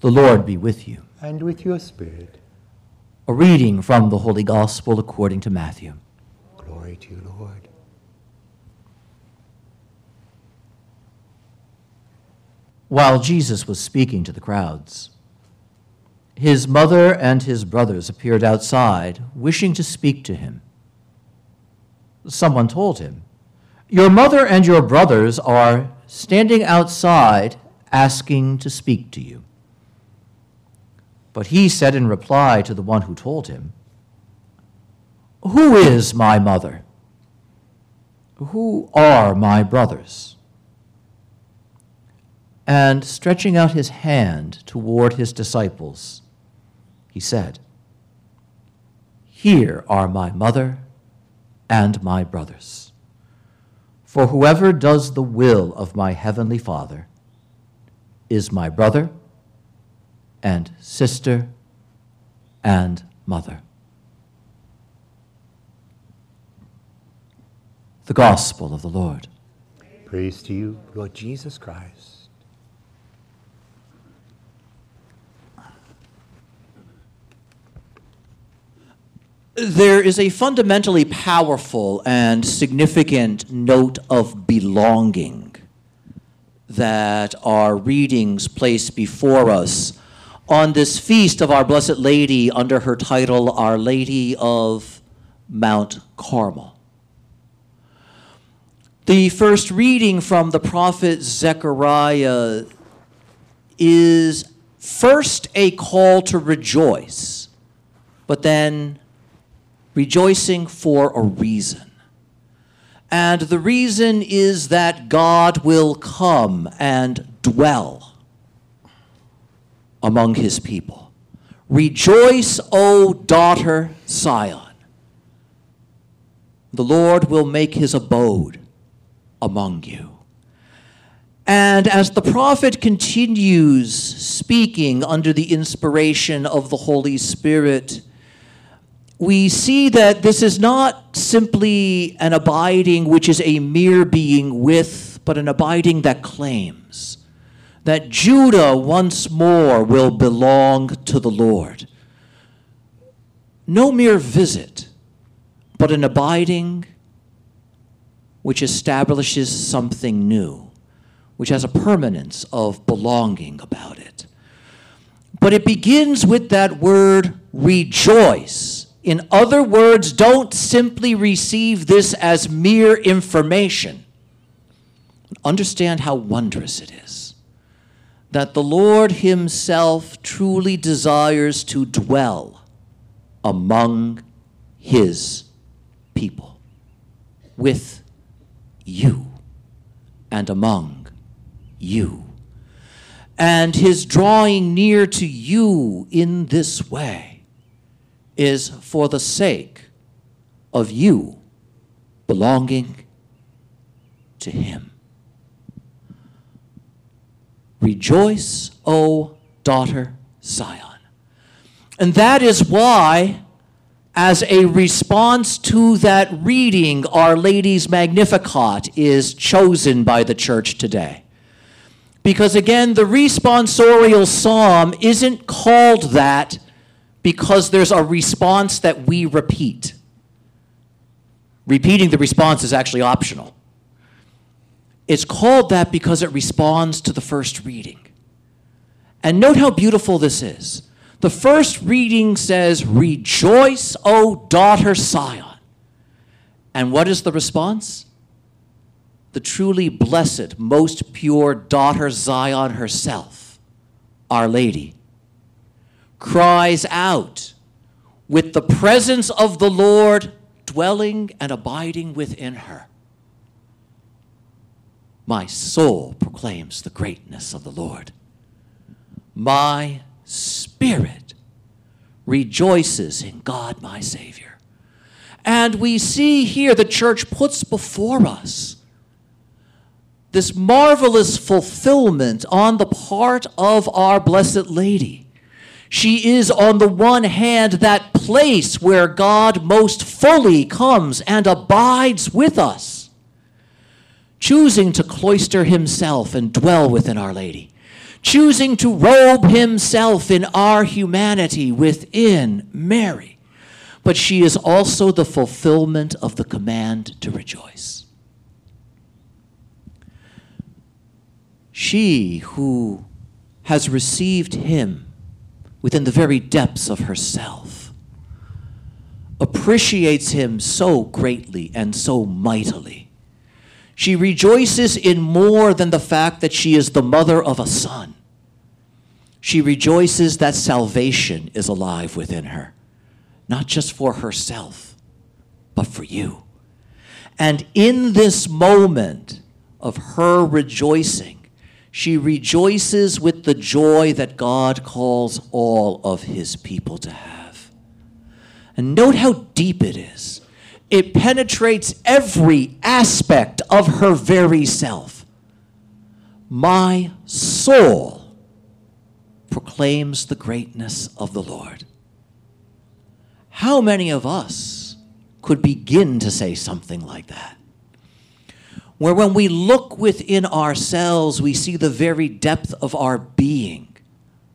The Lord be with you. And with your spirit. A reading from the Holy Gospel according to Matthew. Glory to you, Lord. While Jesus was speaking to the crowds, his mother and his brothers appeared outside, wishing to speak to him. Someone told him, Your mother and your brothers are standing outside asking to speak to you. But he said in reply to the one who told him, Who is my mother? Who are my brothers? And stretching out his hand toward his disciples, he said, Here are my mother and my brothers. For whoever does the will of my heavenly Father is my brother and sister and mother. The Gospel of the Lord. Praise to you, Lord Jesus Christ. There is a fundamentally powerful and significant note of belonging that our readings place before us on this feast of Our Blessed Lady under her title, Our Lady of Mount Carmel. The first reading from the prophet Zechariah is first a call to rejoice, but then rejoicing for a reason. And the reason is that God will come and dwell among his people. Rejoice, O daughter Zion. The Lord will make his abode among you. And as the prophet continues speaking under the inspiration of the Holy Spirit, we see that this is not simply an abiding which is a mere being with, but an abiding that claims that Judah once more will belong to the Lord. No mere visit, but an abiding which establishes something new, which has a permanence of belonging about it. But it begins with that word rejoice in other words, don't simply receive this as mere information. Understand how wondrous it is that the Lord Himself truly desires to dwell among His people, with you, and among you. And His drawing near to you in this way is for the sake of you belonging to Him. Rejoice, O daughter Zion. And that is why, as a response to that reading, Our Lady's Magnificat is chosen by the church today. Because again, the responsorial psalm isn't called that because there's a response that we repeat. Repeating the response is actually optional. It's called that because it responds to the first reading. And note how beautiful this is. The first reading says, Rejoice, O daughter Zion. And what is the response? The truly blessed, most pure daughter Zion herself, Our Lady, cries out with the presence of the Lord dwelling and abiding within her. My soul proclaims the greatness of the Lord. My spirit rejoices in God my Savior. And we see here the church puts before us this marvelous fulfillment on the part of our Blessed Lady she is, on the one hand, that place where God most fully comes and abides with us, choosing to cloister himself and dwell within Our Lady, choosing to robe himself in our humanity within Mary. But she is also the fulfillment of the command to rejoice. She who has received him within the very depths of herself appreciates him so greatly and so mightily. She rejoices in more than the fact that she is the mother of a son. She rejoices that salvation is alive within her, not just for herself, but for you. And in this moment of her rejoicing, she rejoices with the joy that God calls all of his people to have. And note how deep it is. It penetrates every aspect of her very self. My soul proclaims the greatness of the Lord. How many of us could begin to say something like that? where when we look within ourselves, we see the very depth of our being,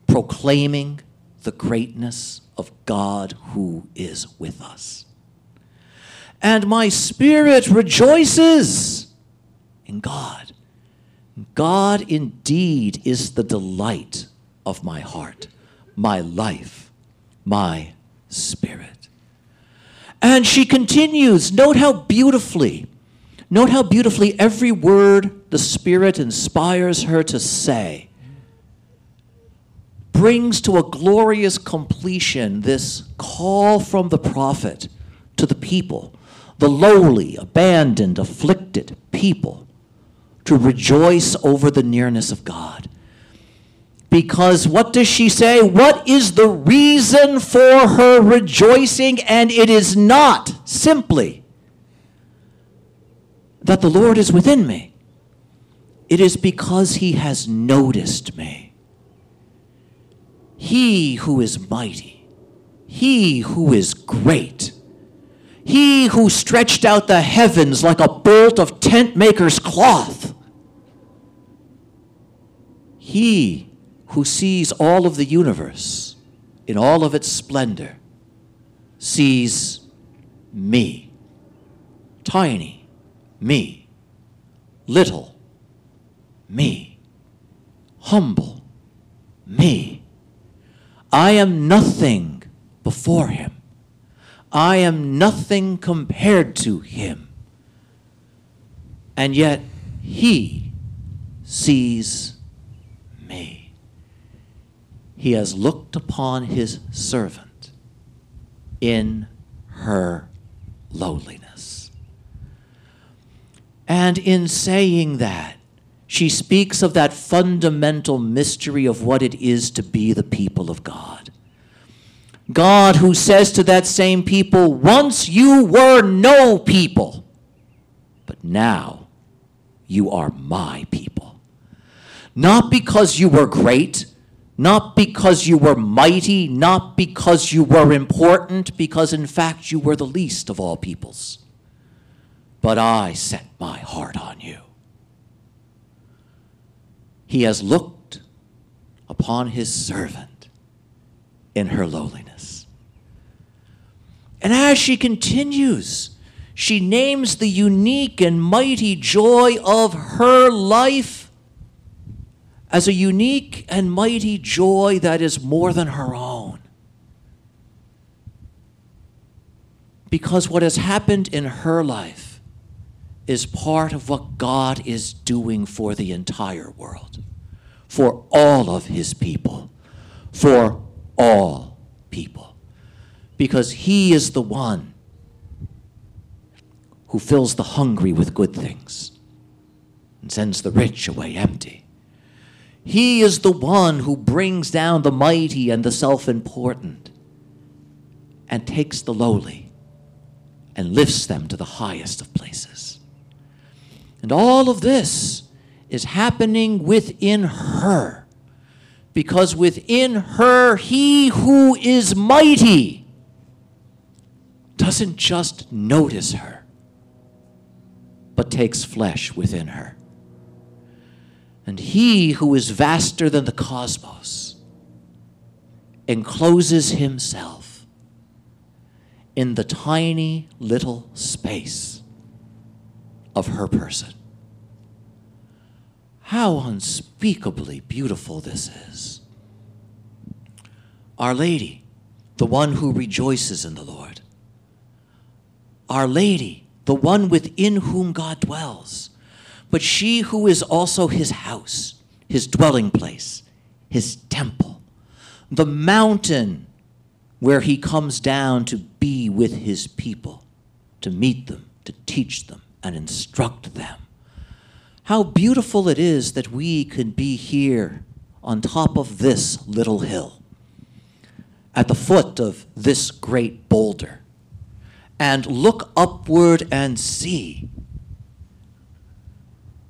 proclaiming the greatness of God who is with us. And my spirit rejoices in God. God indeed is the delight of my heart, my life, my spirit. And she continues, note how beautifully Note how beautifully every word the Spirit inspires her to say brings to a glorious completion this call from the prophet to the people, the lowly, abandoned, afflicted people, to rejoice over the nearness of God. Because what does she say? What is the reason for her rejoicing? And it is not simply that the Lord is within me. It is because he has noticed me. He who is mighty, he who is great, he who stretched out the heavens like a bolt of tent maker's cloth, he who sees all of the universe in all of its splendor sees me, tiny me. Little, me. Humble, me. I am nothing before him. I am nothing compared to him. And yet he sees me. He has looked upon his servant in her lowliness. And in saying that, she speaks of that fundamental mystery of what it is to be the people of God. God, who says to that same people, Once you were no people, but now you are my people. Not because you were great, not because you were mighty, not because you were important, because in fact you were the least of all peoples but I set my heart on you. He has looked upon his servant in her lowliness. And as she continues, she names the unique and mighty joy of her life as a unique and mighty joy that is more than her own. Because what has happened in her life is part of what God is doing for the entire world, for all of his people, for all people. Because he is the one who fills the hungry with good things and sends the rich away empty. He is the one who brings down the mighty and the self important and takes the lowly and lifts them to the highest of places. And all of this is happening within her. Because within her, he who is mighty doesn't just notice her, but takes flesh within her. And he who is vaster than the cosmos encloses himself in the tiny little space of her person. How unspeakably beautiful this is. Our Lady, the one who rejoices in the Lord. Our Lady, the one within whom God dwells, but she who is also his house, his dwelling place, his temple, the mountain where he comes down to be with his people, to meet them, to teach them, and instruct them. How beautiful it is that we can be here on top of this little hill, at the foot of this great boulder, and look upward and see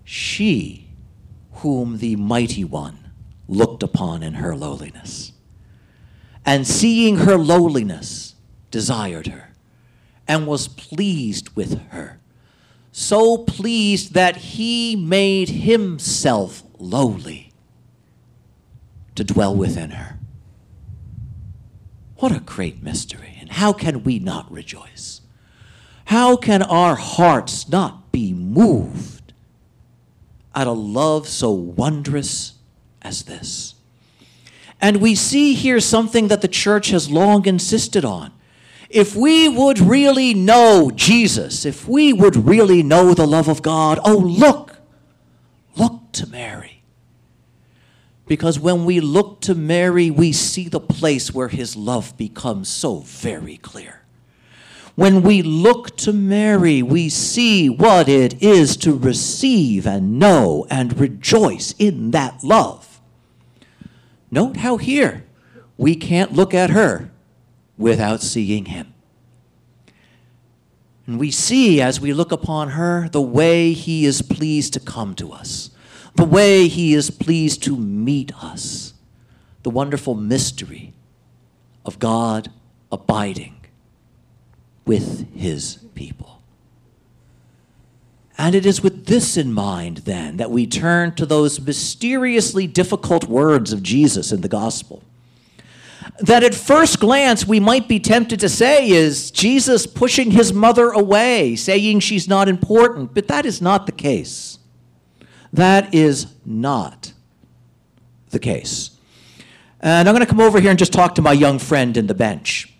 she whom the mighty one looked upon in her lowliness. And seeing her lowliness, desired her, and was pleased with her so pleased that he made himself lowly to dwell within her. What a great mystery, how can we not rejoice? How can our hearts not be moved at a love so wondrous as this? And we see here something that the church has long insisted on if we would really know Jesus, if we would really know the love of God, oh, look, look to Mary. Because when we look to Mary, we see the place where his love becomes so very clear. When we look to Mary, we see what it is to receive and know and rejoice in that love. Note how here we can't look at her without seeing him. And we see as we look upon her the way he is pleased to come to us, the way he is pleased to meet us, the wonderful mystery of God abiding with his people. And it is with this in mind, then, that we turn to those mysteriously difficult words of Jesus in the gospel that at first glance we might be tempted to say is Jesus pushing his mother away, saying she's not important, but that is not the case. That is not the case. And I'm going to come over here and just talk to my young friend in the bench.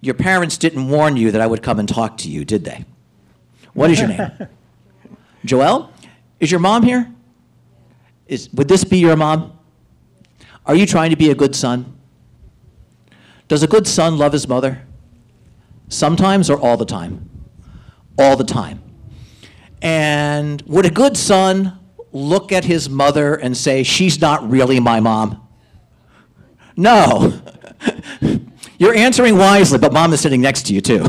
Your parents didn't warn you that I would come and talk to you, did they? What is your name? Joelle? Is your mom here? Is, would this be your mom? Are you trying to be a good son? Does a good son love his mother? Sometimes or all the time? All the time. And would a good son look at his mother and say, She's not really my mom? No. You're answering wisely, but mom is sitting next to you, too.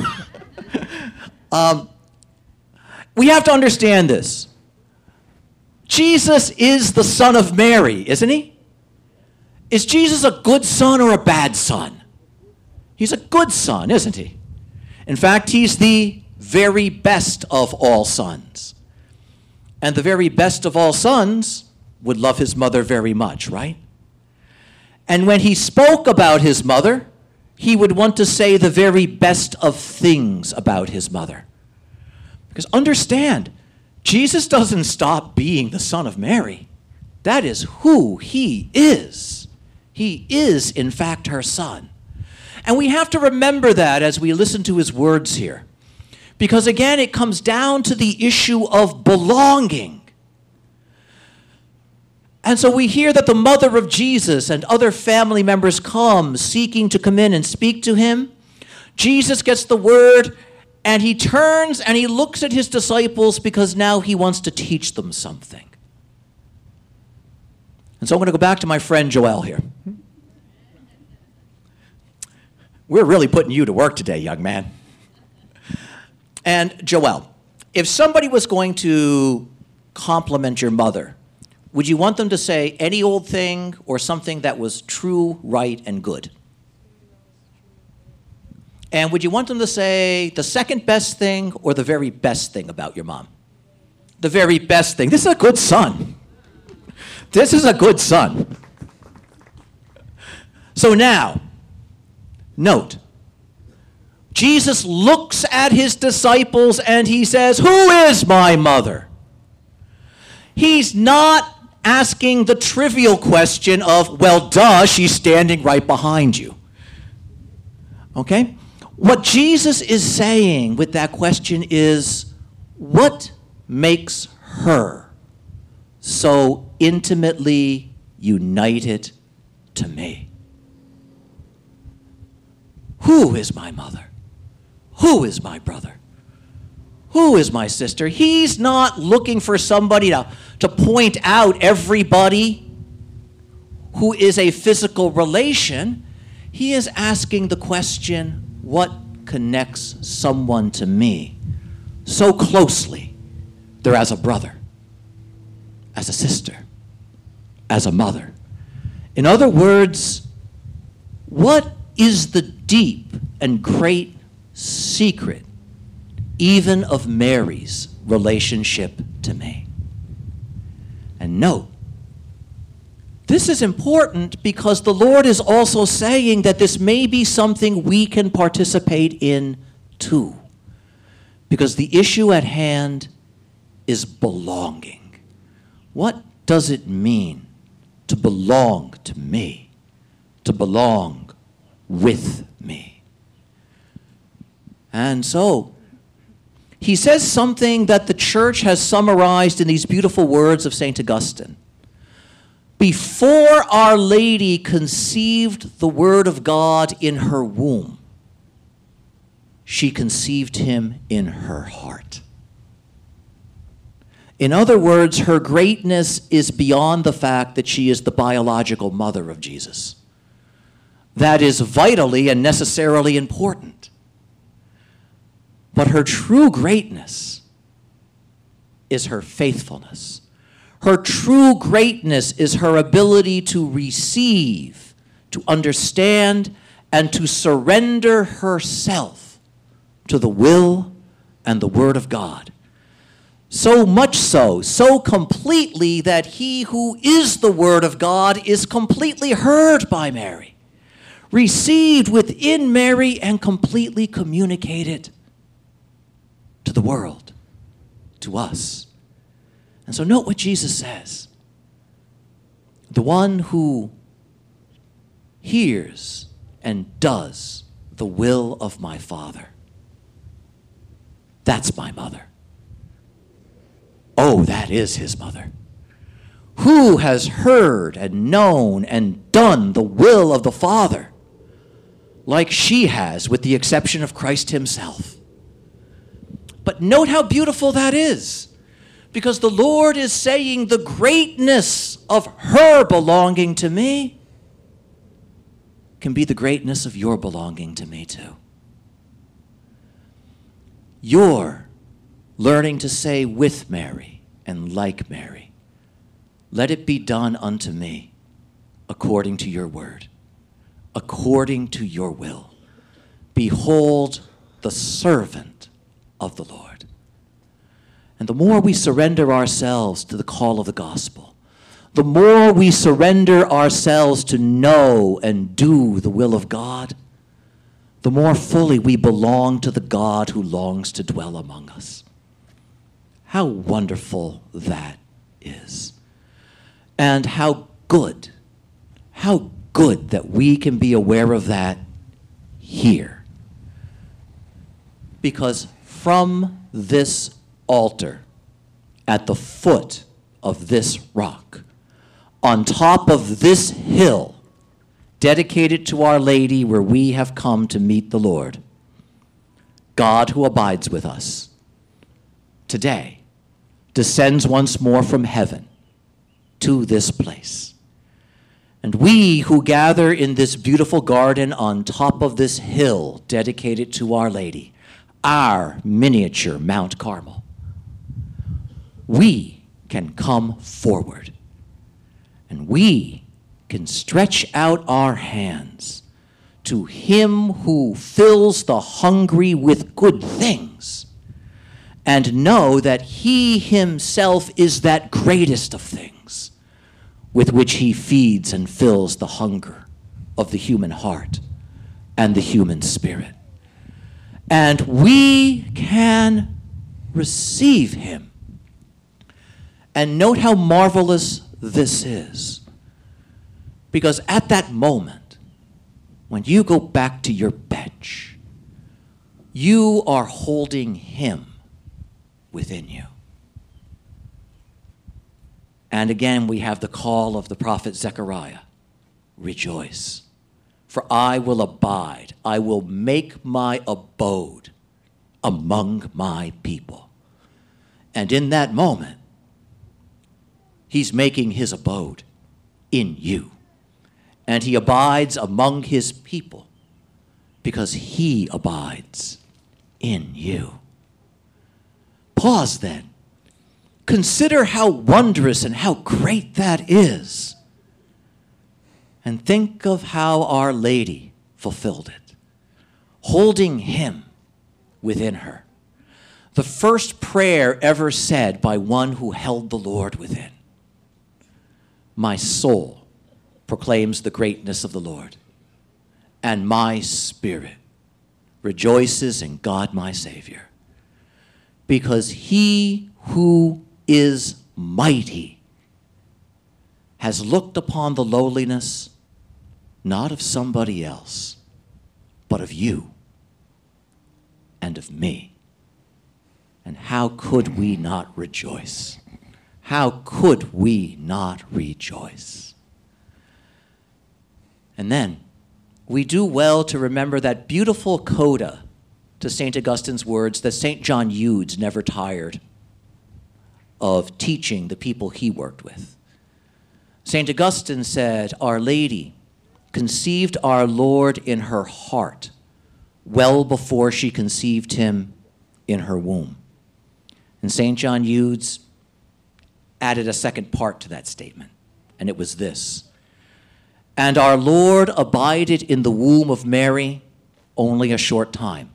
um, we have to understand this. Jesus is the son of Mary, isn't he? Is Jesus a good son or a bad son? He's a good son, isn't he? In fact, he's the very best of all sons. And the very best of all sons would love his mother very much, right? And when he spoke about his mother, he would want to say the very best of things about his mother. Because understand, Jesus doesn't stop being the Son of Mary. That is who he is. He is, in fact, her son. And we have to remember that as we listen to his words here. Because again, it comes down to the issue of belonging. And so we hear that the mother of Jesus and other family members come seeking to come in and speak to him. Jesus gets the word and he turns and he looks at his disciples because now he wants to teach them something. And so I'm going to go back to my friend Joel here. We're really putting you to work today, young man. And Joel, if somebody was going to compliment your mother, would you want them to say any old thing or something that was true, right, and good? And would you want them to say the second best thing or the very best thing about your mom? The very best thing. This is a good son. This is a good son. So now, note, Jesus looks at his disciples and he says, Who is my mother? He's not asking the trivial question of, Well, duh, she's standing right behind you. Okay? What Jesus is saying with that question is, What makes her so intimately united to me? Who is my mother? Who is my brother? Who is my sister? He's not looking for somebody to, to point out everybody who is a physical relation. He is asking the question what connects someone to me so closely? They're as a brother, as a sister, as a mother. In other words, what is the deep and great secret, even of Mary's relationship to me. And note, this is important because the Lord is also saying that this may be something we can participate in too. Because the issue at hand is belonging. What does it mean to belong to me? To belong with me? And so, he says something that the church has summarized in these beautiful words of St. Augustine. Before Our Lady conceived the Word of God in her womb, she conceived him in her heart. In other words, her greatness is beyond the fact that she is the biological mother of Jesus. That is vitally and necessarily important. But her true greatness is her faithfulness. Her true greatness is her ability to receive, to understand, and to surrender herself to the will and the Word of God. So much so, so completely that he who is the Word of God is completely heard by Mary, received within Mary, and completely communicated to the world, to us. And so, note what Jesus says the one who hears and does the will of my Father. That's my mother. Oh, that is his mother. Who has heard and known and done the will of the Father like she has, with the exception of Christ himself? But note how beautiful that is. Because the Lord is saying the greatness of her belonging to me can be the greatness of your belonging to me too. You're learning to say with Mary and like Mary, let it be done unto me according to your word, according to your will. Behold the servant of the Lord. And the more we surrender ourselves to the call of the gospel, the more we surrender ourselves to know and do the will of God, the more fully we belong to the God who longs to dwell among us. How wonderful that is. And how good, how good that we can be aware of that here. Because from this altar at the foot of this rock, on top of this hill dedicated to Our Lady where we have come to meet the Lord, God who abides with us today descends once more from heaven to this place. And we who gather in this beautiful garden on top of this hill dedicated to Our Lady our miniature Mount Carmel. We can come forward and we can stretch out our hands to Him who fills the hungry with good things and know that He Himself is that greatest of things, with which he feeds and fills the hunger of the human heart and the human spirit. And we can receive him. And note how marvelous this is. Because at that moment, when you go back to your bench, you are holding him within you. And again, we have the call of the prophet Zechariah Rejoice, for I will abide, I will make my abode among my people. And in that moment, he's making his abode in you. And he abides among his people because he abides in you. Pause then Consider how wondrous and how great that is. And think of how Our Lady fulfilled it, holding Him within her. The first prayer ever said by one who held the Lord within. My soul proclaims the greatness of the Lord, and my spirit rejoices in God my Savior, because he who is mighty, has looked upon the lowliness not of somebody else, but of you and of me. And how could we not rejoice? How could we not rejoice? And then we do well to remember that beautiful coda to St. Augustine's words that St. John Eudes never tired of teaching the people he worked with. St. Augustine said, Our Lady conceived our Lord in her heart well before she conceived him in her womb. And St. John Eudes added a second part to that statement, and it was this And our Lord abided in the womb of Mary only a short time,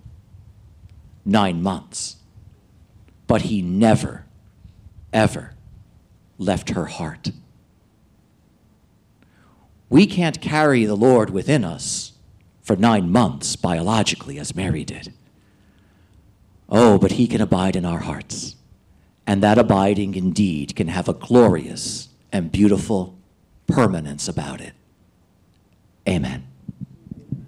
nine months, but he never ever left her heart. We can't carry the Lord within us for nine months biologically, as Mary did. Oh, but He can abide in our hearts. And that abiding indeed can have a glorious and beautiful permanence about it. Amen.